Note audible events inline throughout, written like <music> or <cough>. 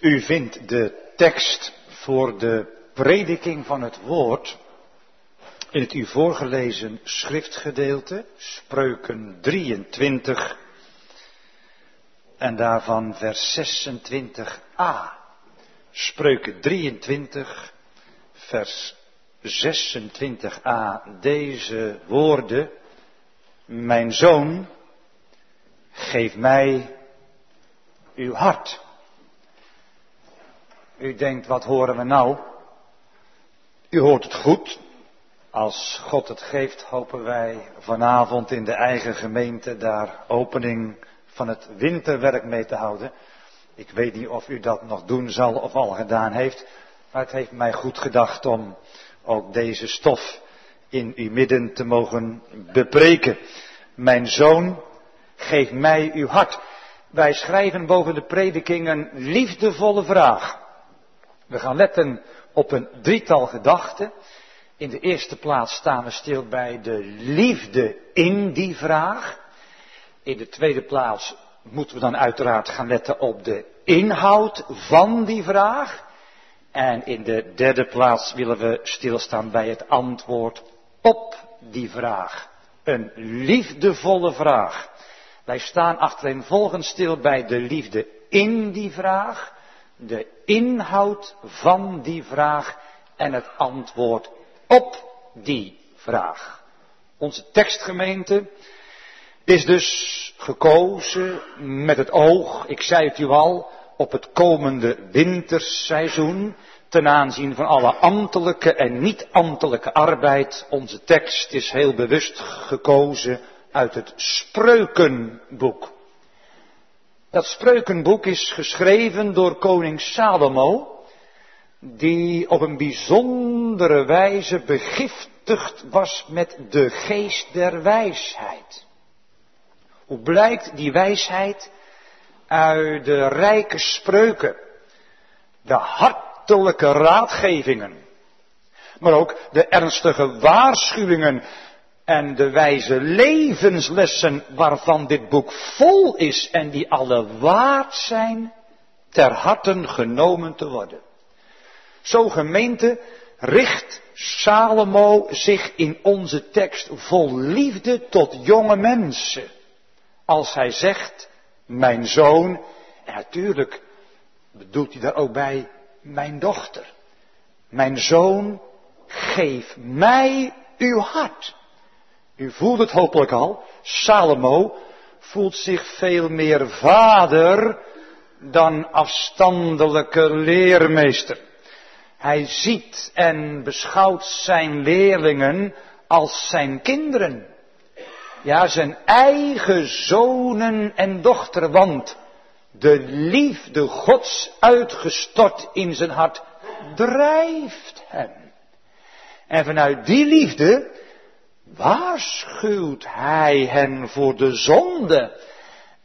U vindt de tekst voor de prediking van het woord in het u voorgelezen schriftgedeelte, Spreuken 23 en daarvan vers 26a. Spreuken 23, vers 26a, deze woorden. Mijn zoon, geef mij uw hart. U denkt, wat horen we nou? U hoort het goed. Als God het geeft, hopen wij vanavond in de eigen gemeente daar opening van het winterwerk mee te houden. Ik weet niet of u dat nog doen zal of al gedaan heeft, maar het heeft mij goed gedacht om ook deze stof in uw midden te mogen bepreken. Mijn zoon, geef mij uw hart. Wij schrijven boven de prediking een liefdevolle vraag. We gaan letten op een drietal gedachten. In de eerste plaats staan we stil bij de liefde in die vraag. In de tweede plaats moeten we dan uiteraard gaan letten op de inhoud van die vraag. En in de derde plaats willen we stilstaan bij het antwoord op die vraag. Een liefdevolle vraag. Wij staan achtereenvolgens stil bij de liefde in die vraag, de inhoud van die vraag en het antwoord op die vraag. Onze tekstgemeente is dus gekozen met het oog, ik zei het u al, op het komende winterseizoen ten aanzien van alle ambtelijke en niet-ambtelijke arbeid. Onze tekst is heel bewust gekozen uit het Spreukenboek. Dat Spreukenboek is geschreven door koning Salomo, die op een bijzondere wijze begiftigd was met de geest der wijsheid. Hoe blijkt die wijsheid uit de rijke spreuken, de hartelijke raadgevingen, maar ook de ernstige waarschuwingen en de wijze levenslessen waarvan dit boek vol is en die alle waard zijn ter harten genomen te worden. Zo gemeente richt Salomo zich in onze tekst vol liefde tot jonge mensen. Als hij zegt, mijn zoon, en natuurlijk bedoelt hij daar ook bij mijn dochter. Mijn zoon, geef mij uw hart. U voelt het hopelijk al, Salomo voelt zich veel meer vader dan afstandelijke leermeester. Hij ziet en beschouwt zijn leerlingen als zijn kinderen. Ja, zijn eigen zonen en dochter, want de liefde Gods uitgestort in zijn hart drijft hem. En vanuit die liefde waarschuwt hij hen voor de zonde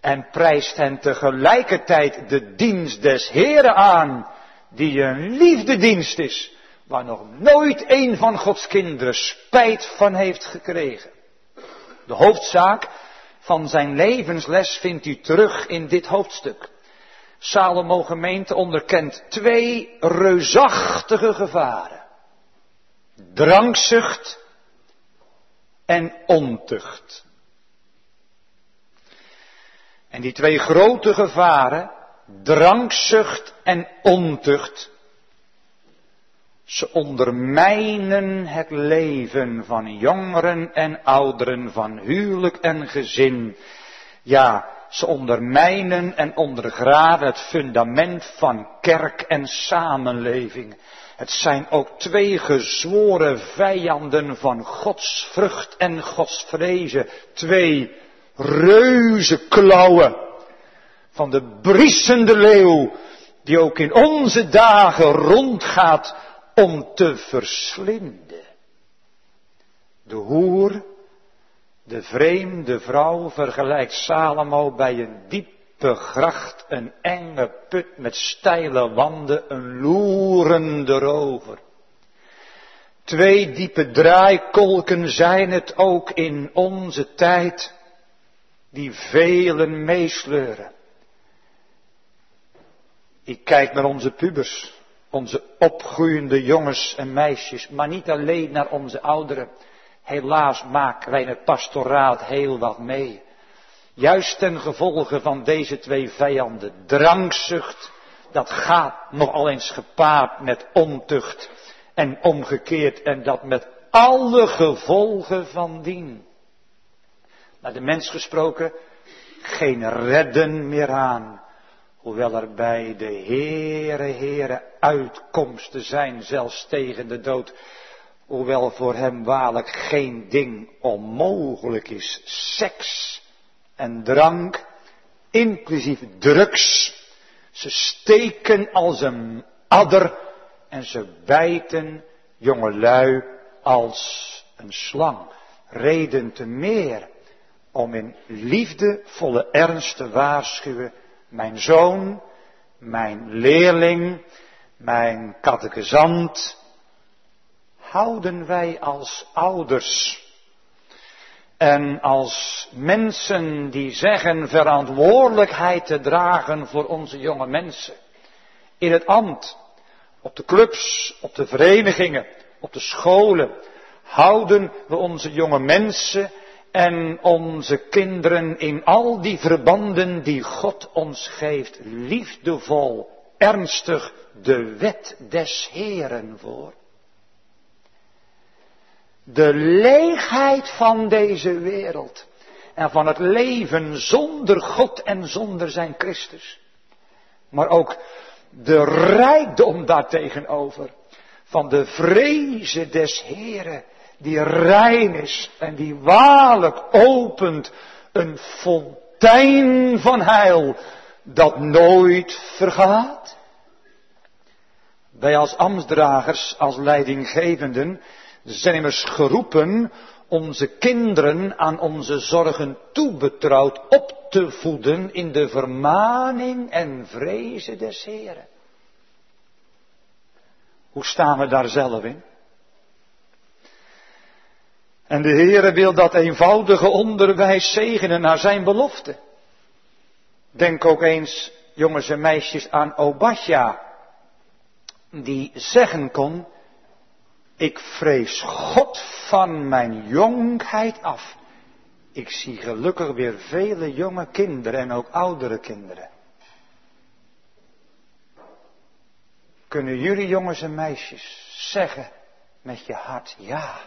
en prijst hen tegelijkertijd de dienst des Heren aan die een liefdedienst is, waar nog nooit een van Gods kinderen spijt van heeft gekregen. De hoofdzaak van zijn levensles vindt u terug in dit hoofdstuk. Salomo gemeente onderkent twee reusachtige gevaren. Drankzucht en ontucht. En die twee grote gevaren, drankzucht en ontucht. Ze ondermijnen het leven van jongeren en ouderen, van huwelijk en gezin. Ja, ze ondermijnen en ondergraven het fundament van kerk en samenleving. Het zijn ook twee gezworen vijanden van Gods vrucht en Gods vrezen. Twee reuze klauwen van de briesende leeuw die ook in onze dagen rondgaat om te verslinden. De hoer, de vreemde vrouw vergelijkt Salomo bij een diepe gracht, een enge put met steile wanden, een loerende rover. Twee diepe draaikolken zijn het ook in onze tijd, die velen meesleuren. Ik kijk naar onze pubers, onze opgroeiende jongens en meisjes, maar niet alleen naar onze ouderen. Helaas maken wij in het pastoraat heel wat mee. Juist ten gevolge van deze twee vijanden, drankzucht, dat gaat nogal eens gepaard met ontucht en omgekeerd en dat met alle gevolgen van dien. Naar de mens gesproken, geen redden meer aan, hoewel er bij de Heere, Heere uitkomsten zijn, zelfs tegen de dood, hoewel voor hem waarlijk geen ding onmogelijk is. Seks en drank, inclusief drugs, ze steken als een adder en ze bijten jongelui als een slang. Reden te meer om in liefdevolle ernst te waarschuwen, mijn zoon, mijn leerling, mijn catechizant, houden wij als ouders en als mensen die zeggen verantwoordelijkheid te dragen voor onze jonge mensen. In het ambt, op de clubs, op de verenigingen, op de scholen, houden we onze jonge mensen en onze kinderen in al die verbanden die God ons geeft, liefdevol, ernstig de wet des Heren voor. De leegheid van deze wereld en van het leven zonder God en zonder zijn Christus. Maar ook de rijkdom daartegenover van de vreze des Heren die rein is en die waarlijk opent een fontein van heil dat nooit vergaat. Wij als ambtsdragers, als leidinggevenden, zijn immers geroepen onze kinderen aan onze zorgen toebetrouwd op te voeden in de vermaning en vrezen des Heren. Hoe staan we daar zelf in? En de Heere wil dat eenvoudige onderwijs zegenen naar zijn belofte. Denk ook eens, jongens en meisjes, aan Obadja, die zeggen kon, ik vrees God van mijn jongheid af. Ik zie gelukkig weer vele jonge kinderen en ook oudere kinderen. Kunnen jullie jongens en meisjes zeggen met je hart, ja,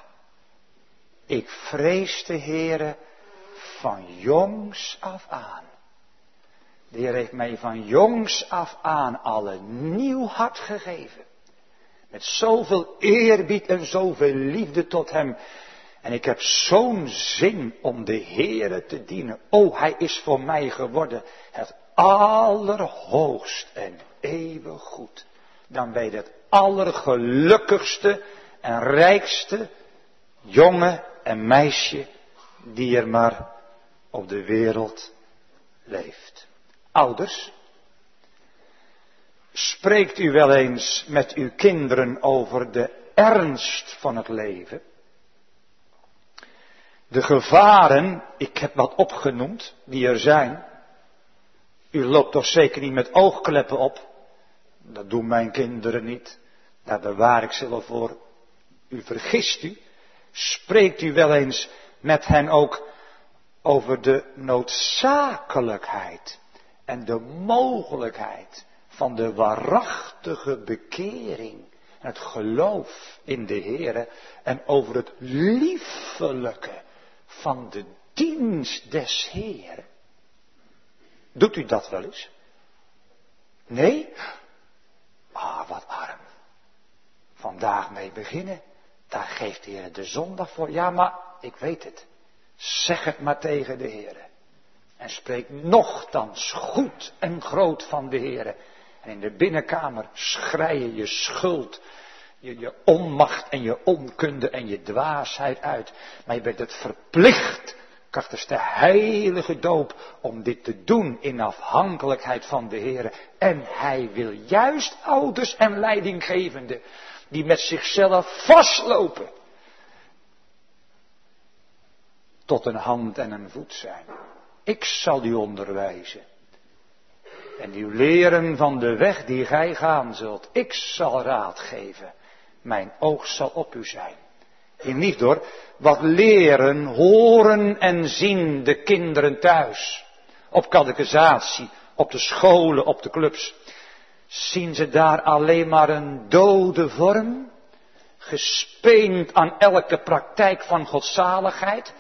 ik vrees de Heere van jongs af aan. De Heer heeft mij van jongs af aan al een nieuw hart gegeven. Met zoveel eerbied en zoveel liefde tot Hem. En ik heb zo'n zin om de Heere te dienen. O, Hij is voor mij geworden het allerhoogst en eeuwig goed. Dan je het allergelukkigste en rijkste jongen en meisje die er maar op de wereld leeft. Ouders, spreekt u wel eens met uw kinderen over de ernst van het leven? De gevaren, ik heb wat opgenoemd, die er zijn. U loopt toch zeker niet met oogkleppen op? Dat doen mijn kinderen niet. Daar bewaar ik ze wel voor. U vergist u. Spreekt u wel eens met hen ook over de noodzakelijkheid en de mogelijkheid van de waarachtige bekering het geloof in de Heer en over het liefelijke van de dienst des Heeren. Doet u dat wel eens? Nee? Ah, wat arm. Vandaag mee beginnen. Daar geeft de Heer de zondag voor. Ja, maar ik weet het. Zeg het maar tegen de Heer. En spreek nochtans goed en groot van de Heer. En in de binnenkamer schrei je je schuld, je, je onmacht en je onkunde en je dwaasheid uit. Maar je bent het verplicht, krachtens de heilige doop, om dit te doen in afhankelijkheid van de Heer. En hij wil juist ouders en leidinggevenden die met zichzelf vastlopen. Tot een hand en een voet zijn. Ik zal u onderwijzen. En uw leren van de weg die gij gaan zult. Ik zal raad geven. Mijn oog zal op u zijn. In liefde hoor, wat leren, horen en zien de kinderen thuis. Op catechisatie, op de scholen, op de clubs. Zien ze daar alleen maar een dode vorm? Gespeend aan elke praktijk van godzaligheid?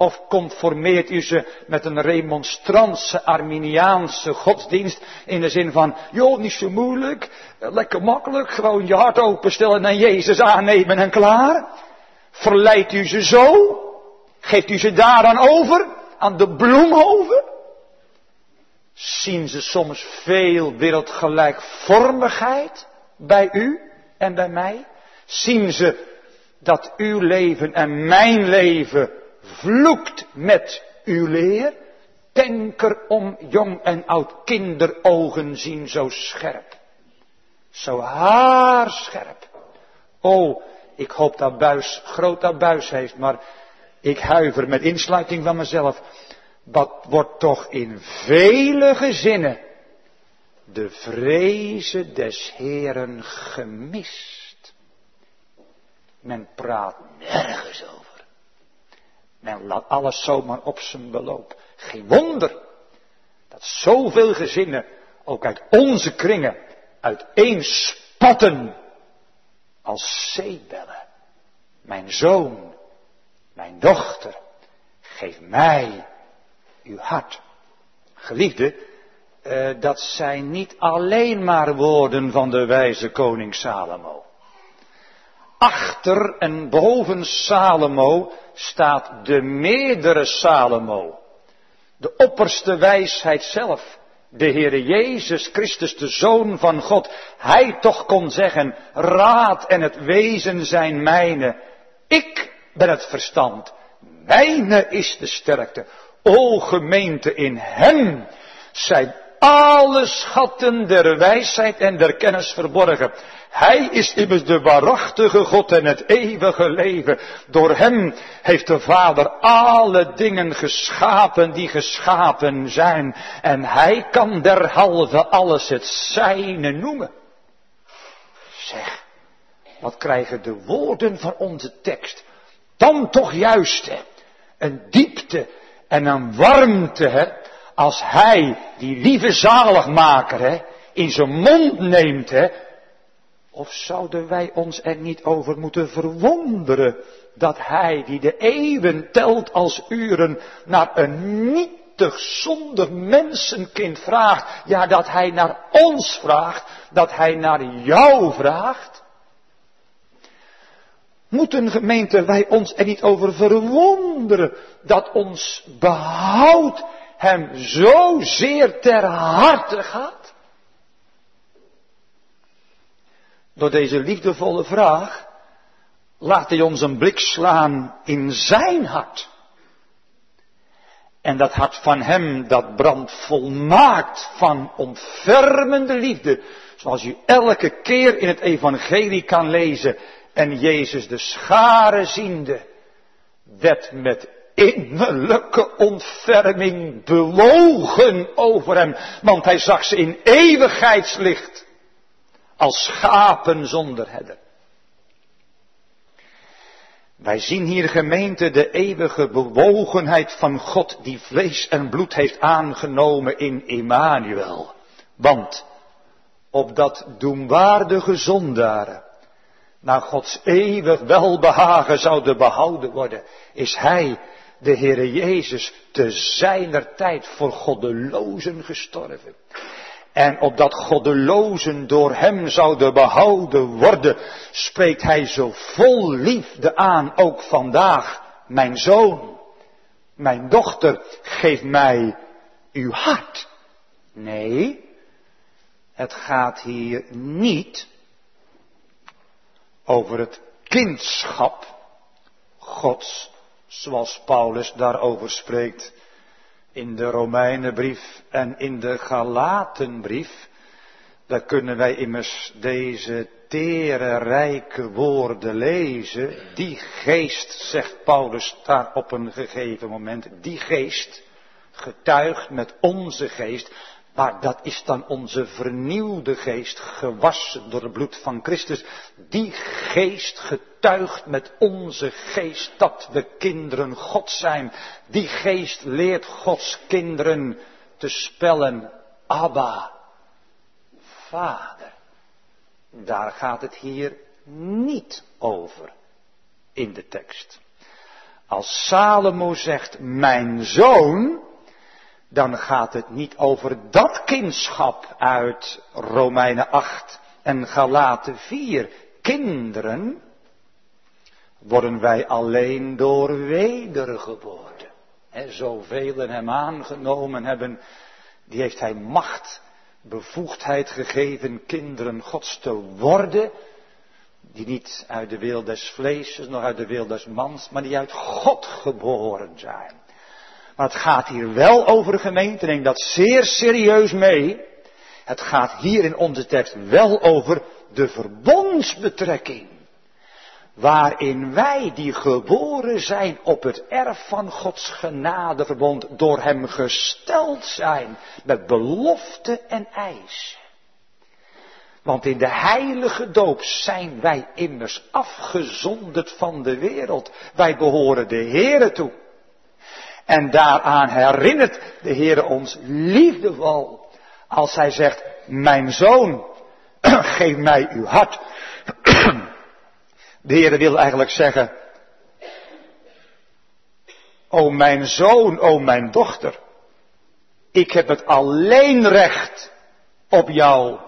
Of conformeert u ze met een remonstrantse Arminiaanse godsdienst in de zin van, joh, niet zo moeilijk, lekker makkelijk, gewoon je hart openstellen en Jezus aannemen en klaar? Verleidt u ze zo? Geeft u ze daaraan over? Aan de bloemhoven? Zien ze soms veel wereldgelijkvormigheid bij u en bij mij? Zien ze dat uw leven en mijn leven vloekt met uw leer? Denk er om jong en oud kinderogen zien zo scherp. Zo haarscherp. O, ik hoop dat Buis groot dat Buis heeft, maar ik huiver met insluiting van mezelf. Wat wordt toch in vele gezinnen de vrezen des Heren gemist. Men praat nergens over. Men laat alles zomaar op zijn beloop. Geen wonder dat zoveel gezinnen, ook uit onze kringen, uiteenspatten als zeebellen. Mijn zoon, mijn dochter, geef mij uw hart. Geliefde, uh, dat zijn niet alleen maar woorden van de wijze koning Salomo. Achter en boven Salomo staat de meerdere Salomo. De opperste wijsheid zelf. De Heere Jezus Christus, de Zoon van God. Hij toch kon zeggen, raad en het wezen zijn mijne. Ik ben het verstand. Mijne is de sterkte. O gemeente, in hem zijn alle schatten der wijsheid en der kennis verborgen. Hij is immers de waarachtige God en het eeuwige leven. Door hem heeft de Vader alle dingen geschapen die geschapen zijn. En hij kan derhalve alles het zijne noemen. Zeg, wat krijgen de woorden van onze tekst dan toch juist hè, een diepte en een warmte hè, als hij, die lieve zaligmaker hè, in zijn mond neemt hè, of zouden wij ons er niet over moeten verwonderen dat hij die de eeuwen telt als uren naar een nietig zonder mensenkind vraagt, ja dat hij naar ons vraagt, dat hij naar jou vraagt? Moeten gemeente wij ons er niet over verwonderen dat ons behoud hem zo zeer ter harte gaat? Door deze liefdevolle vraag laat hij ons een blik slaan in zijn hart. En dat hart van hem, dat brandt volmaakt van ontfermende liefde. Zoals u elke keer in het evangelie kan lezen. En Jezus de schare ziende, werd met innerlijke ontferming bewogen over hem. Want hij zag ze in eeuwigheidslicht als schapen zonder herder. Wij zien hier gemeente de eeuwige bewogenheid van God die vlees en bloed heeft aangenomen in Emmanuel. Want op dat doemwaardige zondaren naar Gods eeuwig welbehagen zouden behouden worden, is Hij, de Heere Jezus, te zijner tijd voor goddelozen gestorven. En opdat goddelozen door hem zouden behouden worden, spreekt hij zo vol liefde aan, ook vandaag, mijn zoon, mijn dochter, geef mij uw hart. Nee, het gaat hier niet over het kindschap Gods, zoals Paulus daarover spreekt in de Romeinenbrief en in de Galatenbrief, daar kunnen wij immers deze tere, rijke woorden lezen. Die geest, zegt Paulus daar op een gegeven moment, die geest getuigt met onze geest Maar dat is dan onze vernieuwde geest, gewassen door het bloed van Christus. Die geest getuigt met onze geest dat we kinderen God zijn. Die geest leert Gods kinderen te spellen. Abba, Vader. Daar gaat het hier niet over in de tekst. Als Salomo zegt, mijn zoon, dan gaat het niet over dat kindschap uit Romeinen 8 en Galaten 4. Kinderen worden wij alleen door wedergeboorte. En zoveel hem aangenomen hebben, die heeft hij macht, bevoegdheid gegeven kinderen Gods te worden, die niet uit de wil des vleeses, nog uit de wil des mans, maar die uit God geboren zijn. Maar het gaat hier wel over gemeente, neem dat zeer serieus mee. Het gaat hier in onze tekst wel over de verbondsbetrekking. Waarin wij die geboren zijn op het erf van Gods genadeverbond door Hem gesteld zijn met belofte en eis. Want in de heilige doop zijn wij immers afgezonderd van de wereld. Wij behoren de Here toe. En daaraan herinnert de Heer ons liefdevol. Als hij zegt, mijn zoon, <clears throat> geef mij uw hart. <clears throat> De Heer wil eigenlijk zeggen, o mijn zoon, o mijn dochter, ik heb het alleen recht op jou,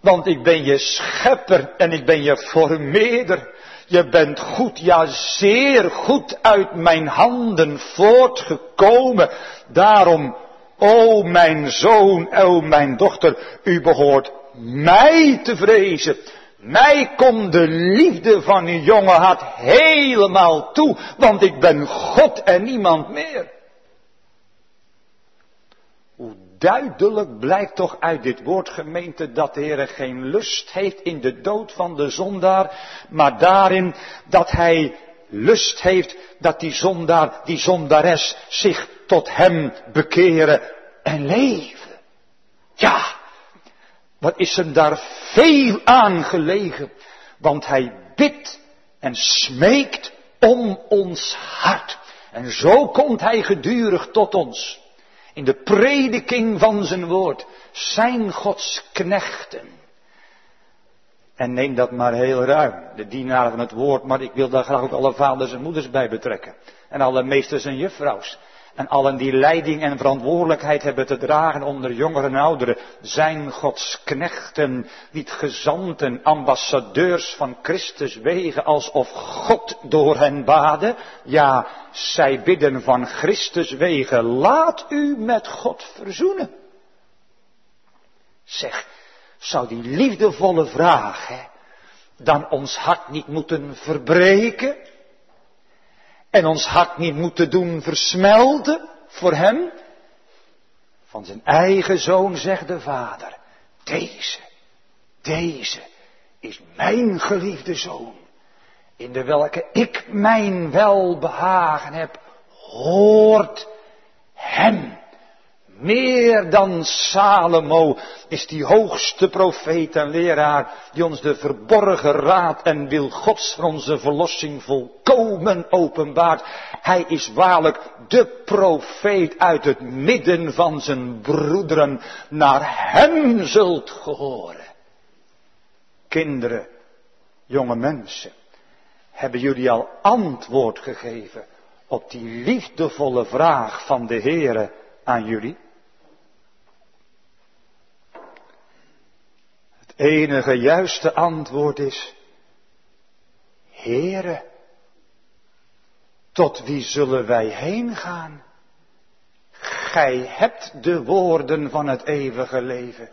want ik ben je schepper en ik ben je formeerder. Je bent goed, ja zeer goed uit mijn handen voortgekomen. Daarom, o mijn zoon, o mijn dochter, u behoort mij te vrezen. Mij komt de liefde van uw jonge hart helemaal toe, want ik ben God en niemand meer. Hoe duidelijk blijkt toch uit dit woord gemeente dat de Heer geen lust heeft in de dood van de zondaar, maar daarin dat hij lust heeft dat die zondaar, die zondares zich tot hem bekeren en leven. Ja, wat is hem daar veel aan gelegen, want hij bidt en smeekt om ons hart. En zo komt hij gedurig tot ons in de prediking van zijn woord, zijn Gods knechten. En neem dat maar heel ruim, de dienaren van het woord, maar ik wil daar graag ook alle vaders en moeders bij betrekken. En alle meesters en juffrouws. En allen die leiding en verantwoordelijkheid hebben te dragen onder jongeren en ouderen, zijn Gods knechten, niet gezanten, ambassadeurs van Christus wegen, alsof God door hen baden. Ja, zij bidden van Christus wegen, laat u met God verzoenen. Zeg, zou die liefdevolle vraag, dan ons hart niet moeten verbreken? En ons hart niet moeten doen versmelten voor hem? Van zijn eigen zoon zegt de vader, deze, deze is mijn geliefde zoon, in de welke ik mijn welbehagen heb, hoort hem. Meer dan Salomo is die hoogste profeet en leraar die ons de verborgen raad en wil Gods van onze verlossing volkomen openbaart. Hij is waarlijk de profeet uit het midden van zijn broederen. Naar hem zult gehoren. Kinderen, jonge mensen, hebben jullie al antwoord gegeven op die liefdevolle vraag van de Heere aan jullie? Enige juiste antwoord is, Heere, tot wie zullen wij heen gaan? Gij hebt de woorden van het eeuwige leven.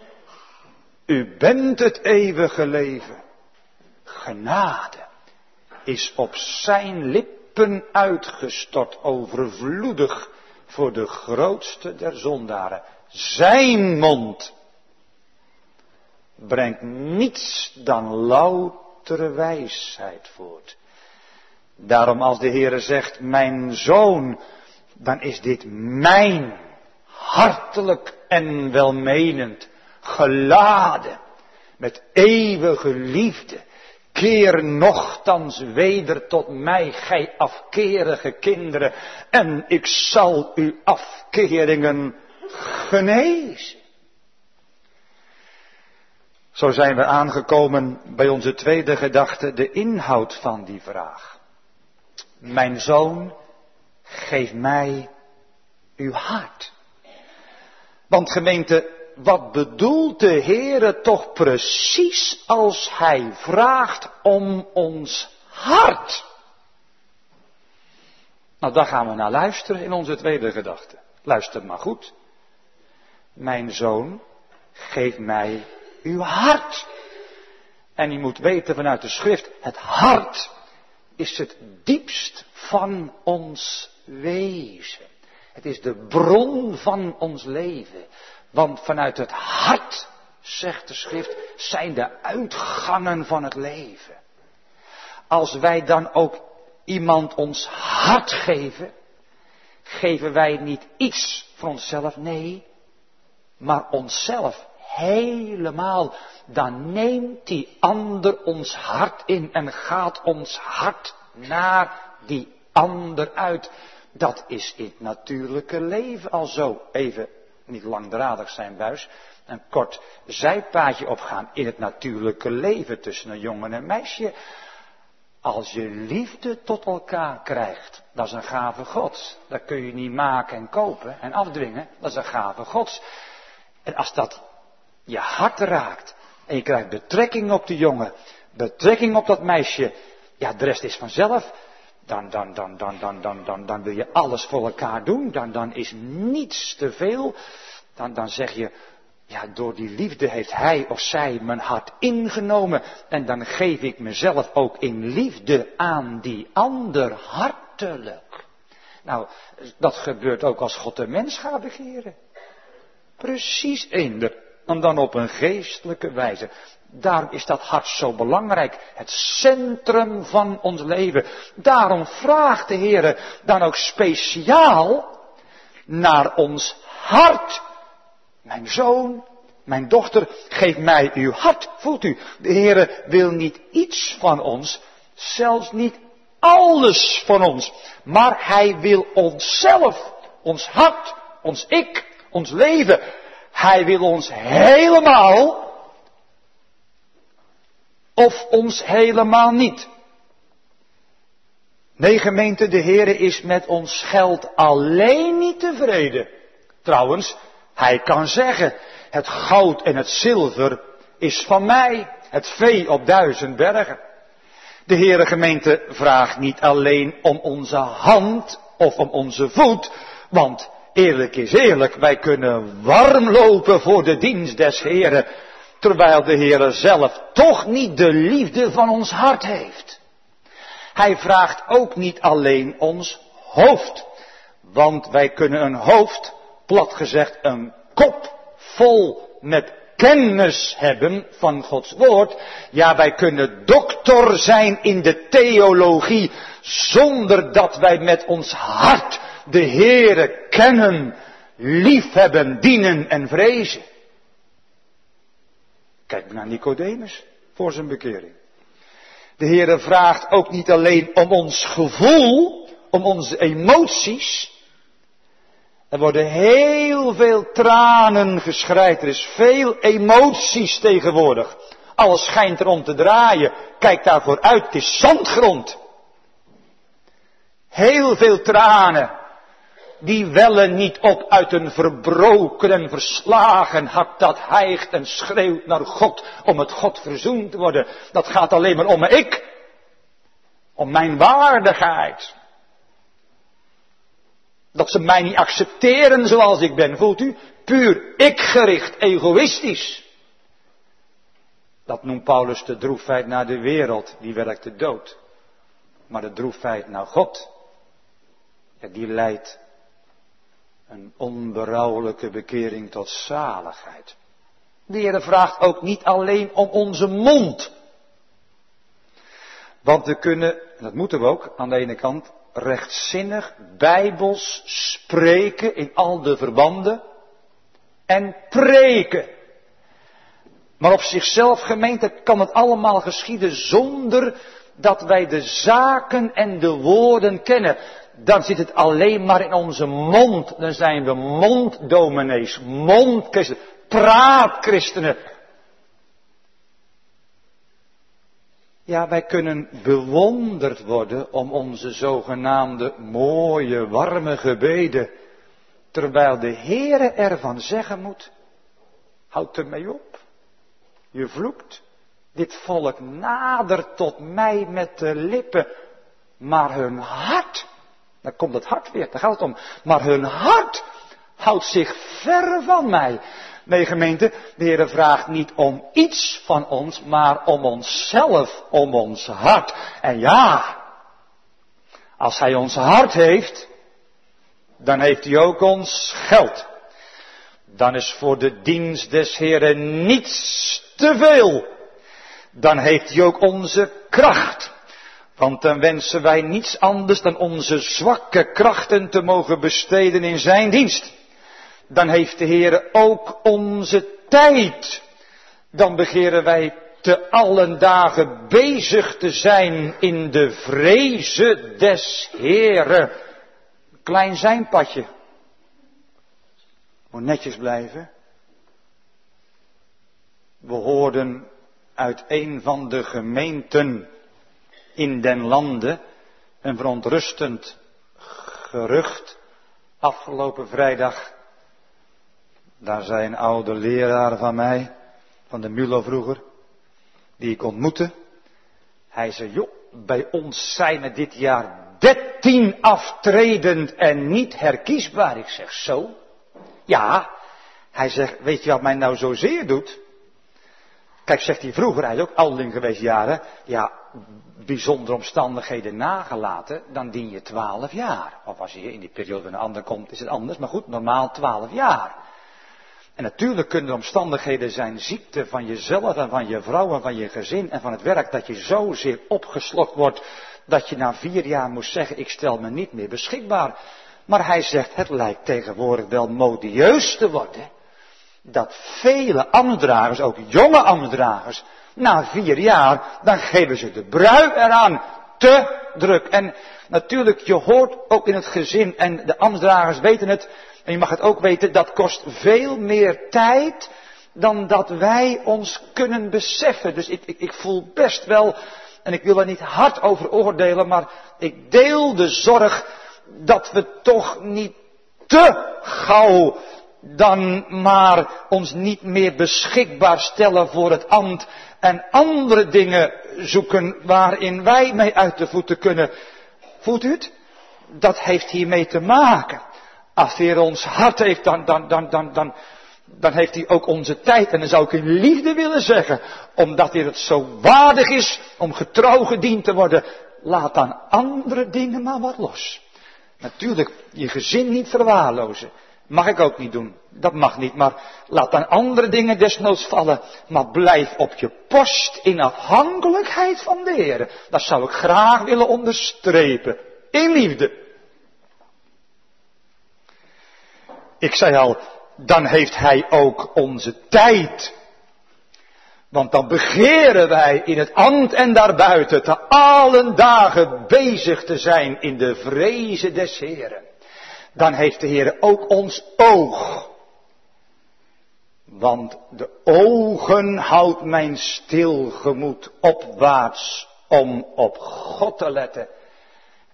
U bent het eeuwige leven. Genade is op zijn lippen uitgestort, overvloedig voor de grootste der zondaren. Zijn mond brengt niets dan loutere wijsheid voort. Daarom als de Heere zegt, mijn zoon, dan is dit mijn hartelijk en welmenend, geladen met eeuwige liefde. Keer nochtans weder tot mij, gij afkerige kinderen, en ik zal uw afkeringen genezen. Zo zijn we aangekomen bij onze tweede gedachte, de inhoud van die vraag. Mijn zoon, geef mij uw hart. Want gemeente, wat bedoelt de Heere toch precies als Hij vraagt om ons hart? Nou, daar gaan we naar luisteren in onze tweede gedachte. Luister maar goed. Mijn zoon, geef mij uw hart. En je moet weten vanuit de schrift, het hart is het diepst van ons wezen. Het is de bron van ons leven. Want vanuit het hart, zegt de schrift, zijn de uitgangen van het leven. Als wij dan ook iemand ons hart geven, geven wij niet iets voor onszelf, nee, maar onszelf helemaal. Dan neemt die ander ons hart in en gaat ons hart naar die ander uit. Dat is in het natuurlijke leven al zo. Even niet langdradig zijn buis. Een kort zijpaadje opgaan in het natuurlijke leven tussen een jongen en een meisje. Als je liefde tot elkaar krijgt, dat is een gave gods. Dat kun je niet maken en kopen en afdwingen. Dat is een gave gods. En als dat je hart raakt en je krijgt betrekking op de jongen, betrekking op dat meisje, ja, de rest is vanzelf. Dan, dan, dan, dan, dan, dan, dan, dan wil je alles voor elkaar doen. Dan, dan is niets te veel. Dan, dan zeg je, ja, door die liefde heeft hij of zij mijn hart ingenomen. En dan geef ik mezelf ook in liefde aan die ander hartelijk. Nou, dat gebeurt ook als God de mens gaat begeren. Precies eender. En dan op een geestelijke wijze. Daarom is dat hart zo belangrijk. Het centrum van ons leven. Daarom vraagt de Heer dan ook speciaal naar ons hart. Mijn zoon, mijn dochter, geef mij uw hart. Voelt u, de Heer wil niet iets van ons, zelfs niet alles van ons. Maar Hij wil onszelf, ons hart, ons ik, ons leven. Hij wil ons helemaal of ons helemaal niet. Nee gemeente, de Heere is met ons geld alleen niet tevreden. Trouwens, hij kan zeggen, het goud en het zilver is van mij, het vee op duizend bergen. De Heere gemeente vraagt niet alleen om onze hand of om onze voet, want eerlijk is eerlijk, wij kunnen warm lopen voor de dienst des Heeren, terwijl de Heere zelf toch niet de liefde van ons hart heeft. Hij vraagt ook niet alleen ons hoofd, want wij kunnen een hoofd, plat gezegd een kop vol met kennis hebben van Gods woord. Ja, wij kunnen dokter zijn in de theologie zonder dat wij met ons hart de Heere kennen, liefhebben, dienen en vrezen. Kijk naar Nicodemus voor zijn bekering. De Heere vraagt ook niet alleen om ons gevoel, om onze emoties. Er worden heel veel tranen geschreid. Er is veel emoties tegenwoordig. Alles schijnt erom te draaien. Kijk daarvoor uit. Het is zandgrond. Heel veel tranen die wellen niet op uit een verbroken en verslagen hart dat hijgt en schreeuwt naar God om het God verzoend te worden. Dat gaat alleen maar om ik, om mijn waardigheid. Dat ze mij niet accepteren zoals ik ben, voelt u? Puur ikgericht, egoïstisch. Dat noemt Paulus de droefheid naar de wereld, die werkt de dood. Maar de droefheid naar God, die leidt een onberouwelijke bekering tot zaligheid. De Heer vraagt ook niet alleen om onze mond. Want we kunnen, en dat moeten we ook aan de ene kant, rechtzinnig, bijbels spreken in al de verbanden. en preken. Maar op zichzelf, gemeente, kan het allemaal geschieden zonder dat wij de zaken en de woorden kennen. Dan zit het alleen maar in onze mond. Dan zijn we monddominees, mondchristenen, praatchristenen. Ja, wij kunnen bewonderd worden om onze zogenaamde mooie, warme gebeden. Terwijl de Heere ervan zeggen moet, houd ermee op. Je vloekt. Dit volk nadert tot mij met de lippen, maar hun hart, dan komt het hart weer, daar gaat het om, maar hun hart houdt zich ver van mij. Nee gemeente, de Heer vraagt niet om iets van ons, maar om onszelf, om ons hart. En ja, als Hij ons hart heeft, dan heeft Hij ook ons geld. Dan is voor de dienst des Heeren niets te veel. Dan heeft hij ook onze kracht. Want dan wensen wij niets anders dan onze zwakke krachten te mogen besteden in zijn dienst. Dan heeft de Heer ook onze tijd. Dan begeren wij te allen dagen bezig te zijn in de vrezen des Heeren. Klein zijn padje. Moet netjes blijven. We hoorden uit een van de gemeenten in den lande een verontrustend gerucht afgelopen vrijdag. Daar zei een oude leraar van mij, van de Mulo vroeger, die ik ontmoette. Hij zei, joh, bij ons zijn er dit jaar dertien aftredend en niet herkiesbaar. Ik zeg, zo? Ja. Hij zegt, weet je wat mij nou zozeer doet? Kijk, zegt hij vroeger, hij is ook ouderling geweest jaren. Ja, bijzondere omstandigheden nagelaten, dan dien je twaalf jaar. Of als je in die periode een ander komt, is het anders. Maar goed, normaal twaalf jaar. En natuurlijk kunnen er omstandigheden zijn, ziekte van jezelf en van je vrouw en van je gezin en van het werk, dat je zozeer opgeslokt wordt, dat je na vier jaar moest zeggen, ik stel me niet meer beschikbaar. Maar hij zegt, het lijkt tegenwoordig wel modieus te worden dat vele ambtdragers, ook jonge ambtdragers, na vier jaar, dan geven ze de brui eraan. Te druk. En natuurlijk, je hoort ook in het gezin, en de ambtdragers weten het, en je mag het ook weten, dat kost veel meer tijd dan dat wij ons kunnen beseffen. Dus ik, ik, ik voel best wel, en ik wil er niet hard over oordelen, maar ik deel de zorg dat we toch niet te gauw dan maar ons niet meer beschikbaar stellen voor het ambt en andere dingen zoeken waarin wij mee uit de voeten kunnen. Voelt u het? Dat heeft hiermee te maken. Als hij ons hart heeft, dan, dan, dan, dan, dan, dan heeft hij ook onze tijd. En dan zou ik in liefde willen zeggen, omdat hij het zo waardig is om getrouw gediend te worden. Laat dan andere dingen maar wat los. Natuurlijk, je gezin niet verwaarlozen. Mag ik ook niet doen. Dat mag niet. Maar laat dan andere dingen desnoods vallen. Maar blijf op je post in afhankelijkheid van de Heer. Dat zou ik graag willen onderstrepen. In liefde. Ik zei al, dan heeft Hij ook onze tijd. Want dan begeren wij in het ambt en daarbuiten te allen dagen bezig te zijn in de vrezen des Heren dan heeft de Heer ook ons oog. Want de ogen houdt mijn stil gemoed opwaarts om op God te letten.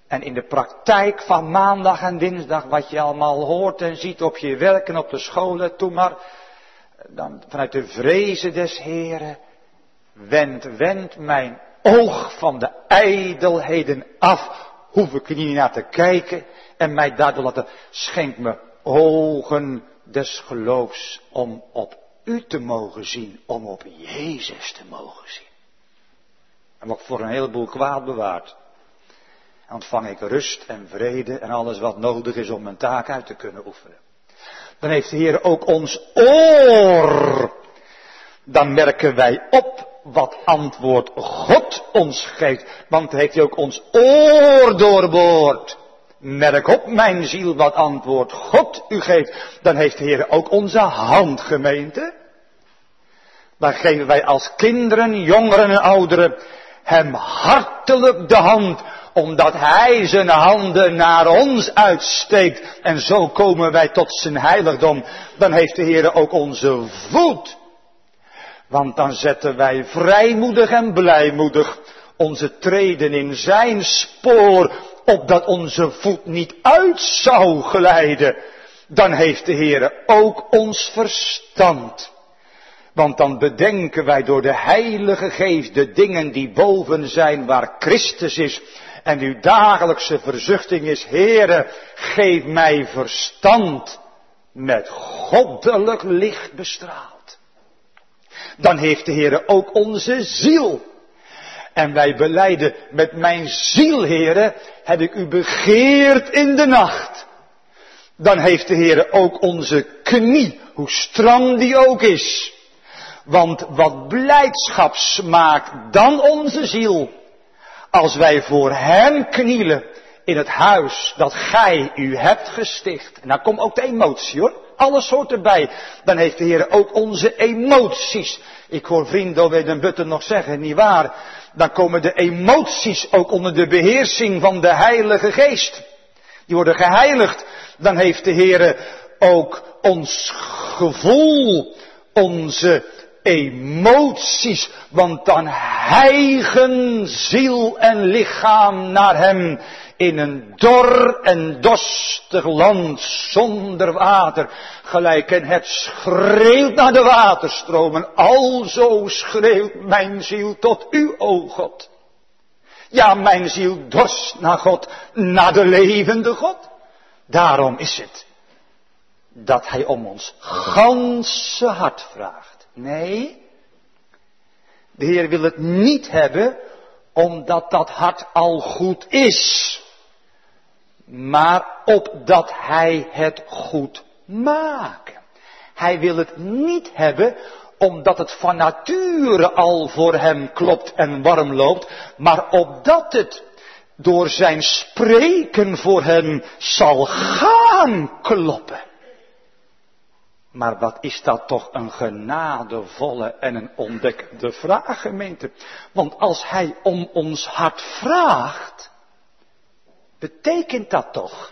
En in de praktijk van maandag en dinsdag, wat je allemaal hoort en ziet op je werk en op de scholen, toen maar, dan vanuit de vrezen des Heren, wend, wend mijn oog van de ijdelheden af. Hoef ik niet naar te kijken en mij daardoor laten, schenk me ogen des geloofs om op u te mogen zien, om op Jezus te mogen zien. En wat voor een heleboel kwaad bewaard. Ontvang ik rust en vrede en alles wat nodig is om mijn taak uit te kunnen oefenen. Dan heeft de Heer ook ons oor. Dan merken wij op wat antwoord God ons geeft. Want heeft hij ook ons oor doorboord. merk op mijn ziel wat antwoord God u geeft, dan heeft de Heer ook onze hand gemeente. Dan geven wij als kinderen, jongeren en ouderen hem hartelijk de hand, omdat hij zijn handen naar ons uitsteekt. En zo komen wij tot zijn heiligdom. Dan heeft de Heer ook onze voet. Want dan zetten wij vrijmoedig en blijmoedig onze treden in zijn spoor, opdat onze voet niet uit zou glijden. Dan heeft de Heer ook ons verstand. Want dan bedenken wij door de Heilige Geest de dingen die boven zijn waar Christus is. En uw dagelijkse verzuchting is, Heere, geef mij verstand met goddelijk licht bestraald. Dan heeft de Heere ook onze ziel. En wij beleiden met mijn ziel, Heere, heb ik u begeerd in de nacht. Dan heeft de Heere ook onze knie, hoe stram die ook is. Want wat blijdschap smaakt dan onze ziel, als wij voor Hem knielen in het huis dat Gij u hebt gesticht. En dan komt ook de emotie hoor, alles hoort erbij. Dan heeft de Heer ook onze emoties. Ik hoor vrienden bij den Butten nog zeggen, niet waar? Dan komen de emoties ook onder de beheersing van de Heilige Geest. Die worden geheiligd. Dan heeft de Heer ook ons gevoel, onze emoties, want dan heigen ziel en lichaam naar hem in een dor en dostig land zonder water, gelijk en het schreeuwt naar de waterstromen, alzo schreeuwt mijn ziel tot u, o God. Ja, mijn ziel dorst naar God, naar de levende God. Daarom is het dat hij om ons ganse hart vraagt. Nee, de Heer wil het niet hebben omdat dat hart al goed is, maar opdat Hij het goed maakt. Hij wil het niet hebben omdat het van nature al voor Hem klopt en warm loopt, maar opdat het door Zijn spreken voor Hem zal gaan kloppen. Maar wat is dat toch een genadevolle en een ontdekte vraag, gemeente? Want als Hij om ons hart vraagt, betekent dat toch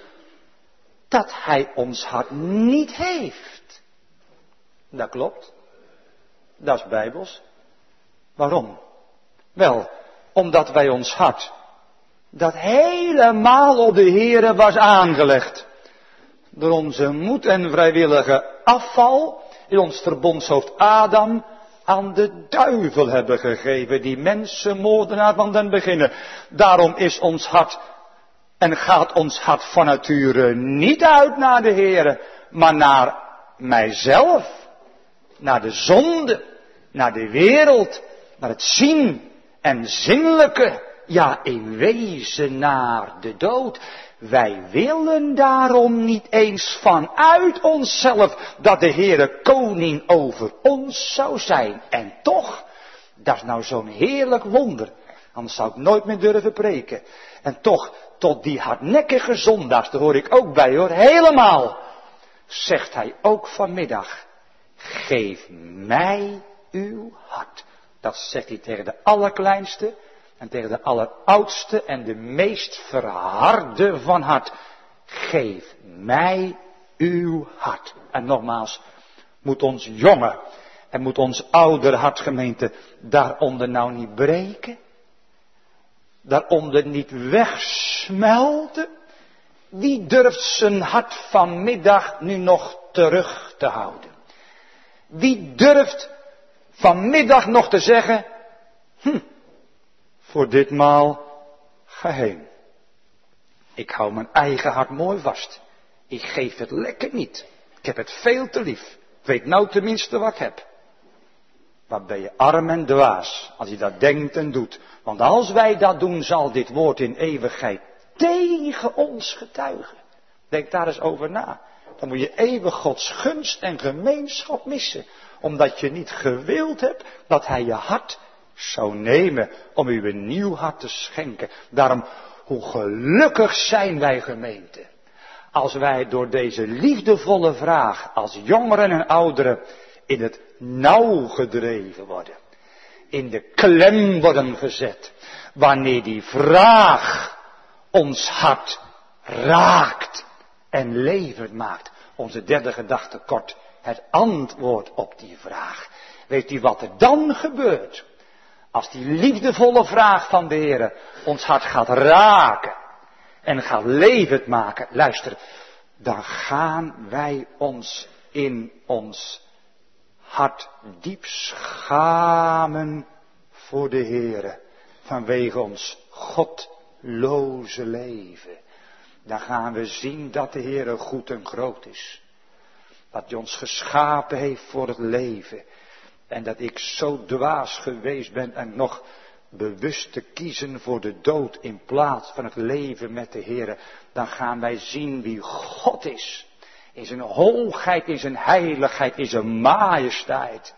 dat Hij ons hart niet heeft. Dat klopt. Dat is bijbels. Waarom? Wel, omdat wij ons hart, dat helemaal op de Heere was aangelegd door onze moed en vrijwillige afval in ons verbondshoofd Adam aan de duivel hebben gegeven, die mensenmoordenaar van den beginnen. Daarom is ons hart en gaat ons hart van nature niet uit naar de Heere, maar naar mijzelf, naar de zonde, naar de wereld, naar het zien en zinnelijke, ja in wezen naar de dood. Wij willen daarom niet eens vanuit onszelf dat de Heere koning over ons zou zijn. En toch, dat is nou zo'n heerlijk wonder. Anders zou ik nooit meer durven preken. En toch, tot die hardnekkige zondags, daar hoor ik ook bij hoor, helemaal. Zegt hij ook vanmiddag, geef mij uw hart. Dat zegt hij tegen de allerkleinste, en tegen de alleroudste en de meest verharde van hart. Geef mij uw hart. En nogmaals, moet ons jonge en moet ons ouder hartgemeente daaronder nou niet breken? Daaronder niet wegsmelten? Wie durft zijn hart vanmiddag nu nog terug te houden? Wie durft vanmiddag nog te zeggen, hm, voor ditmaal geheim. Ik hou mijn eigen hart mooi vast. Ik geef het lekker niet. Ik heb het veel te lief. Ik weet nou tenminste wat ik heb. Wat ben je arm en dwaas als je dat denkt en doet. Want als wij dat doen, zal dit woord in eeuwigheid tegen ons getuigen. Denk daar eens over na. Dan moet je eeuwig Gods gunst en gemeenschap missen. Omdat je niet gewild hebt dat Hij je hart zou nemen om u een nieuw hart te schenken. Daarom Hoe gelukkig zijn wij gemeente. Als wij door deze liefdevolle vraag als jongeren en ouderen in het nauw gedreven worden. In de klem worden gezet. Wanneer die vraag ons hart raakt en levend maakt. Onze derde gedachte kort. Het antwoord op die vraag. Weet u wat er dan gebeurt? Als die liefdevolle vraag van de Heer ons hart gaat raken en gaat levend maken, luister, dan gaan wij ons in ons hart diep schamen voor de Heer vanwege ons godloze leven. Dan gaan we zien dat de Heer goed en groot is. Dat hij ons geschapen heeft voor het leven. En dat ik zo dwaas geweest ben en nog bewust te kiezen voor de dood in plaats van het leven met de Heer, dan gaan wij zien wie God is. In zijn hoogheid, in zijn heiligheid, in zijn majesteit.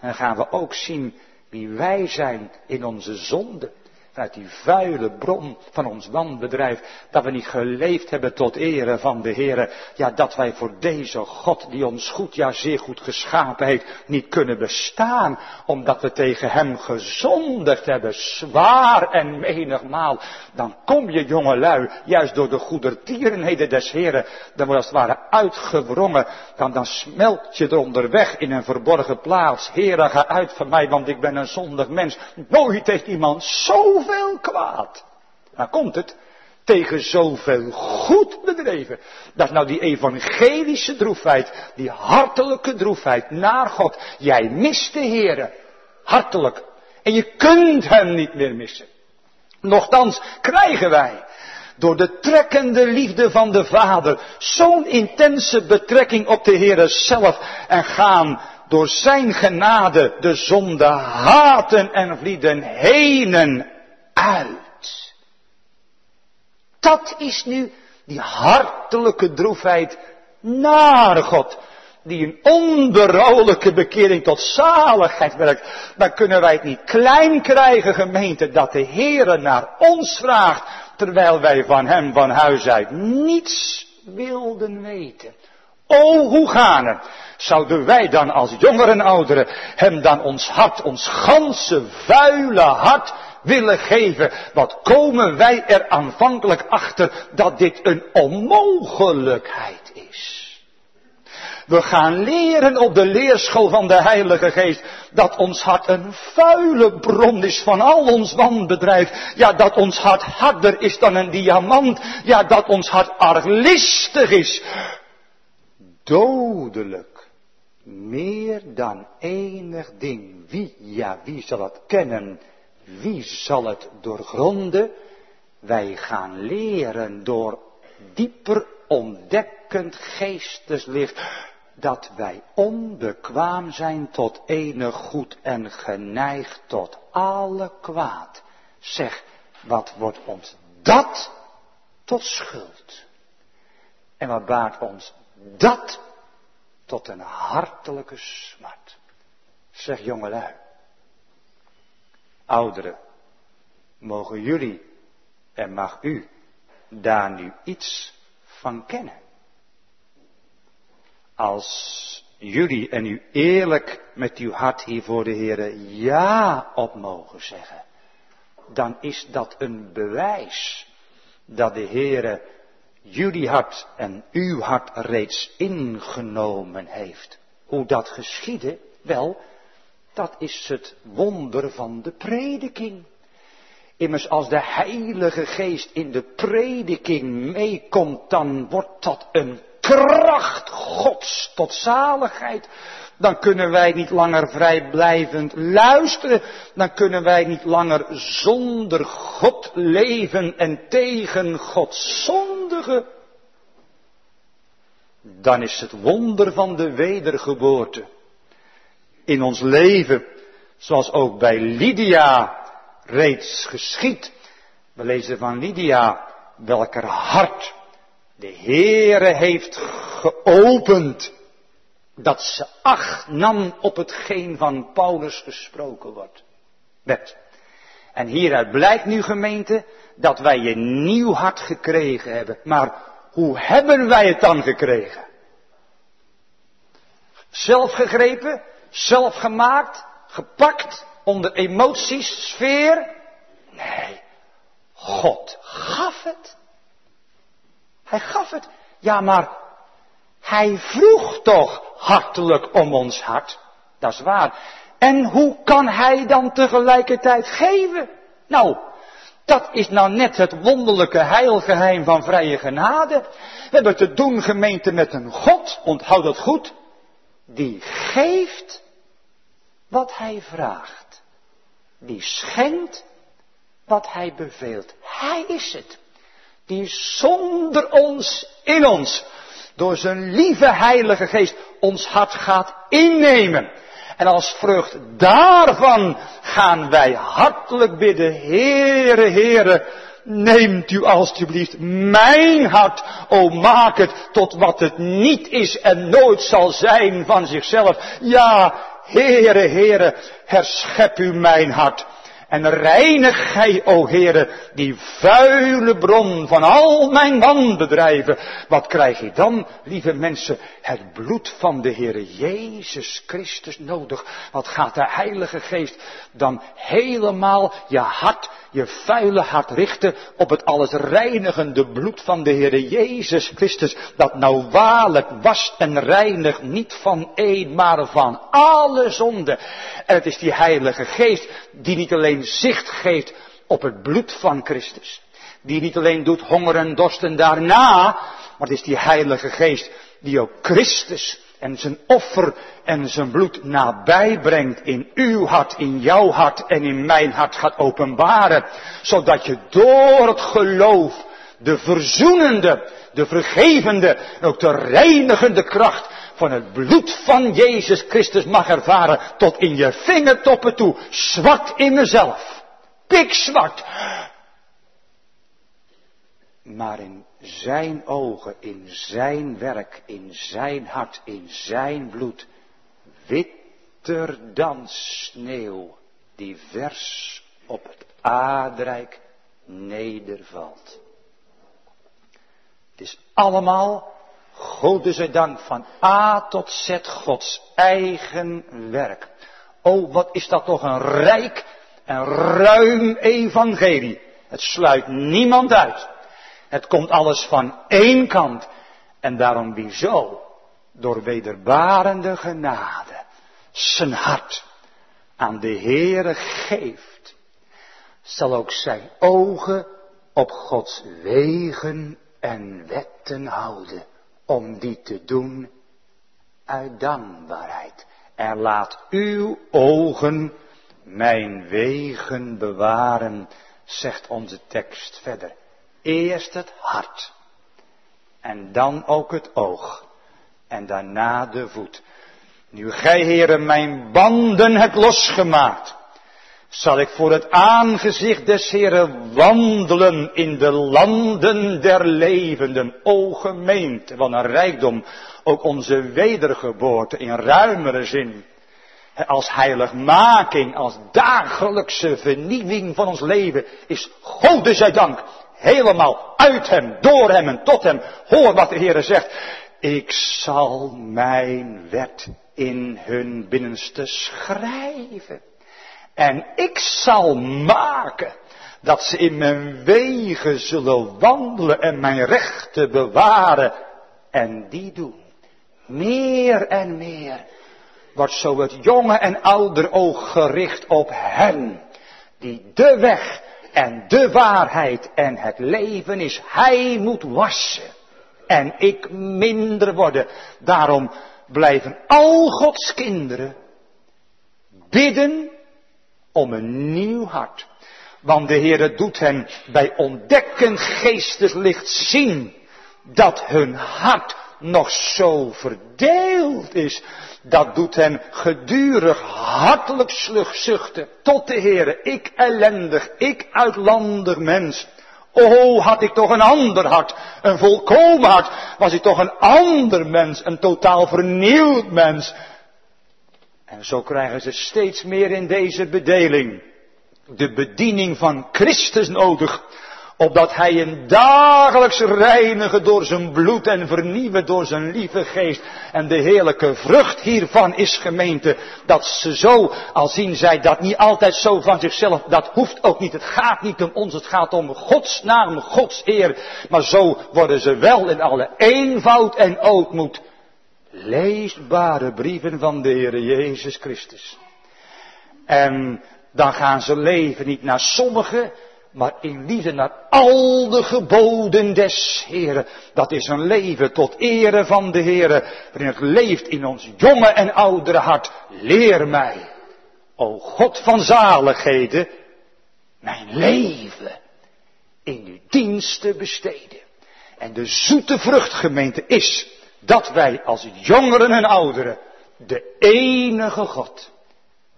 Dan gaan we ook zien wie wij zijn in onze zonde uit die vuile bron van ons wanbedrijf, dat we niet geleefd hebben tot ere van de Heer. Ja, dat wij voor deze God, die ons goed, ja zeer goed geschapen heeft, niet kunnen bestaan, omdat we tegen Hem gezondigd hebben, zwaar en menigmaal. Dan kom je, jongelui, juist door de goedertierenheden des Heren, dan wordt als het ware uitgewrongen, dan, dan smelt je er onderweg in een verborgen plaats. Heere, ga uit van mij, want ik ben een zondig mens. Nooit heeft iemand zo zoveel kwaad. Daar komt het. Tegen zoveel goed bedreven. Dat is nou die evangelische droefheid. Die hartelijke droefheid naar God. Jij mist de Heer. Hartelijk. En je kunt hem niet meer missen. Nochtans krijgen wij door de trekkende liefde van de Vader zo'n intense betrekking op de Heer zelf en gaan door zijn genade de zonde haten en vlieden henen uit. Dat is nu die hartelijke droefheid naar God. Die een onberouwelijke bekering tot zaligheid werkt. Dan kunnen wij het niet klein krijgen, gemeente, dat de Heere naar ons vraagt. Terwijl wij van hem van huis uit niets wilden weten. O, hoe gaan het? Zouden wij dan als jongeren en ouderen hem dan ons hart, ons ganse vuile hart willen geven, wat komen wij er aanvankelijk achter dat dit een onmogelijkheid is. We gaan leren op de leerschool van de Heilige Geest dat ons hart een vuile bron is van al ons wanbedrijf. Ja, dat ons hart harder is dan een diamant. Ja, dat ons hart arglistig is. Dodelijk. Meer dan enig ding. Wie, ja, wie zal het kennen? Wie zal het doorgronden? Wij gaan leren door dieper ontdekkend geesteslicht dat wij onbekwaam zijn tot enig goed en geneigd tot alle kwaad. Zeg, wat wordt ons dat tot schuld? En wat baart ons dat tot een hartelijke smart? Zeg jongelui, ouderen, mogen jullie en mag u daar nu iets van kennen. Als jullie en u eerlijk met uw hart hier voor de Heer ja op mogen zeggen, dan is dat een bewijs dat de Heere jullie hart en uw hart reeds ingenomen heeft. Hoe dat geschiedde? Wel, dat is het wonder van de prediking. Immers als de Heilige Geest in de prediking meekomt, dan wordt dat een kracht Gods tot zaligheid. Dan kunnen wij niet langer vrijblijvend luisteren. Dan kunnen wij niet langer zonder God leven en tegen God zondigen. Dan is het wonder van de wedergeboorte in ons leven, zoals ook bij Lydia reeds geschied. We lezen van Lydia, welker hart de Heere heeft geopend, dat ze acht nam op hetgeen van Paulus gesproken wordt. Werd. En hieruit blijkt nu gemeente dat wij een nieuw hart gekregen hebben. Maar hoe hebben wij het dan gekregen? Zelf gegrepen, zelf gemaakt, gepakt, onder emoties, sfeer? Nee, God gaf het. Hij gaf het. Ja, maar hij vroeg toch hartelijk om ons hart. Dat is waar. En hoe kan hij dan tegelijkertijd geven? Nou, dat is nou net het wonderlijke heilgeheim van vrije genade. We hebben te doen gemeente met een God, onthoud dat goed, die geeft wat hij vraagt. Die schenkt wat hij beveelt. Hij is het. Die zonder ons, in ons, door zijn lieve heilige geest ons hart gaat innemen. En als vrucht daarvan gaan wij hartelijk bidden, Heere, Heere, neemt u alstublieft mijn hart, o maak het tot wat het niet is en nooit zal zijn van zichzelf. Ja, Heere, Heere, herschep u mijn hart. En reinig gij, o Heere, die vuile bron van al mijn wanbedrijven. Wat krijg je dan, lieve mensen? Het bloed van de Heere Jezus Christus nodig. Wat gaat de Heilige Geest dan helemaal je hart je vuile hart richten op het alles reinigende bloed van de Heere Jezus Christus, dat nou waarlijk wast en reinigt niet van één, maar van alle zonde. En het is die Heilige Geest die niet alleen zicht geeft op het bloed van Christus, die niet alleen doet hongeren en dorsten daarna, maar het is die Heilige Geest die ook Christus en zijn offer en zijn bloed nabij brengt in uw hart, in jouw hart en in mijn hart gaat openbaren, zodat je door het geloof de verzoenende, de vergevende en ook de reinigende kracht van het bloed van Jezus Christus mag ervaren tot in je vingertoppen toe, zwart in mezelf, pikzwart, maar in zijn ogen, in zijn werk, in zijn hart, in zijn bloed, witter dan sneeuw die vers op het aardrijk nedervalt. Het is allemaal, God zij dank, van A tot Z Gods eigen werk. Oh, wat is dat toch een rijk en ruim evangelie. Het sluit niemand uit. Het komt alles van één kant. En daarom wie zo door wederbarende genade zijn hart aan de Heere geeft, zal ook zijn ogen op Gods wegen en wetten houden, om die te doen uit dankbaarheid. En laat uw ogen mijn wegen bewaren, zegt onze tekst verder. Eerst het hart. En dan ook het oog. En daarna de voet. Nu gij, heren, mijn banden hebt losgemaakt, zal ik voor het aangezicht des heren wandelen in de landen der levenden. O gemeente, wat een rijkdom, ook onze wedergeboorte in ruimere zin. Als heiligmaking, als dagelijkse vernieuwing van ons leven is Gode zij dank Helemaal uit hem, door hem en tot hem. Hoor wat de Heer zegt. Ik zal mijn wet in hun binnenste schrijven. En ik zal maken dat ze in mijn wegen zullen wandelen en mijn rechten bewaren. En die doen. Meer en meer wordt zo het jonge en ouder oog gericht op hem. Die de weg en de waarheid en het leven is. Hij moet wassen en ik minder worden. Daarom blijven al Gods kinderen bidden om een nieuw hart. Want de Heere doet hen bij ontdekken geesteslicht zien dat hun hart nog zo verdeeld is dat doet hen gedurig hartelijk zuchten tot de Heere. Ik ellendig, ik uitlandig mens. O, had ik toch een ander hart, een volkomen hart, was ik toch een ander mens, een totaal vernieuwd mens. En zo krijgen ze steeds meer in deze bedeling de bediening van Christus nodig opdat hij een dagelijks reinigen door zijn bloed en vernieuwen door zijn lieve geest. En de heerlijke vrucht hiervan is gemeente, dat ze zo, al zien zij dat niet altijd zo van zichzelf, dat hoeft ook niet, het gaat niet om ons, het gaat om Gods naam, Gods eer. Maar zo worden ze wel in alle eenvoud en ootmoed leesbare brieven van de Heer Jezus Christus. En dan gaan ze leven niet naar sommigen, maar in liefde naar al de geboden des Heren. Dat is een leven tot ere van de Heren, waarin het leeft in ons jonge en oudere hart. Leer mij, o God van zaligheden, mijn leven in uw dienst te besteden. En de zoete vruchtgemeente is dat wij als jongeren en ouderen de enige God,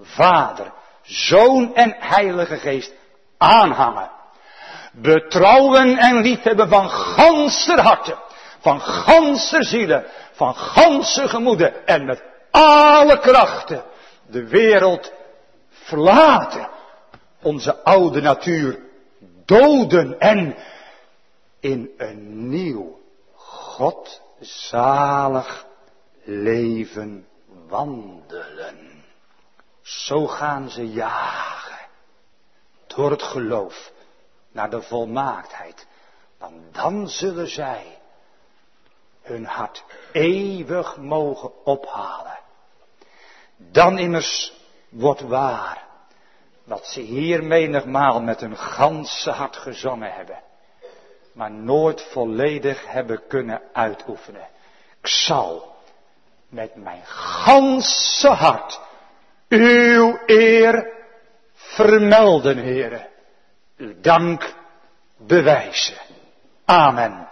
Vader, Zoon en Heilige Geest aanhangen. Betrouwen en liefhebben van ganser harten, van ganser zielen, van ganser gemoeden en met alle krachten de wereld verlaten. Onze oude natuur doden en in een nieuw God zalig leven wandelen. Zo gaan ze jagen door het geloof naar de volmaaktheid. Want dan zullen zij hun hart eeuwig mogen ophalen. Dan immers wordt waar wat ze hier menigmaal met hun ganse hart gezongen hebben, maar nooit volledig hebben kunnen uitoefenen. Ik zal met mijn ganse hart uw eer vermelden, heren. Uw dank bewijzen. Amen.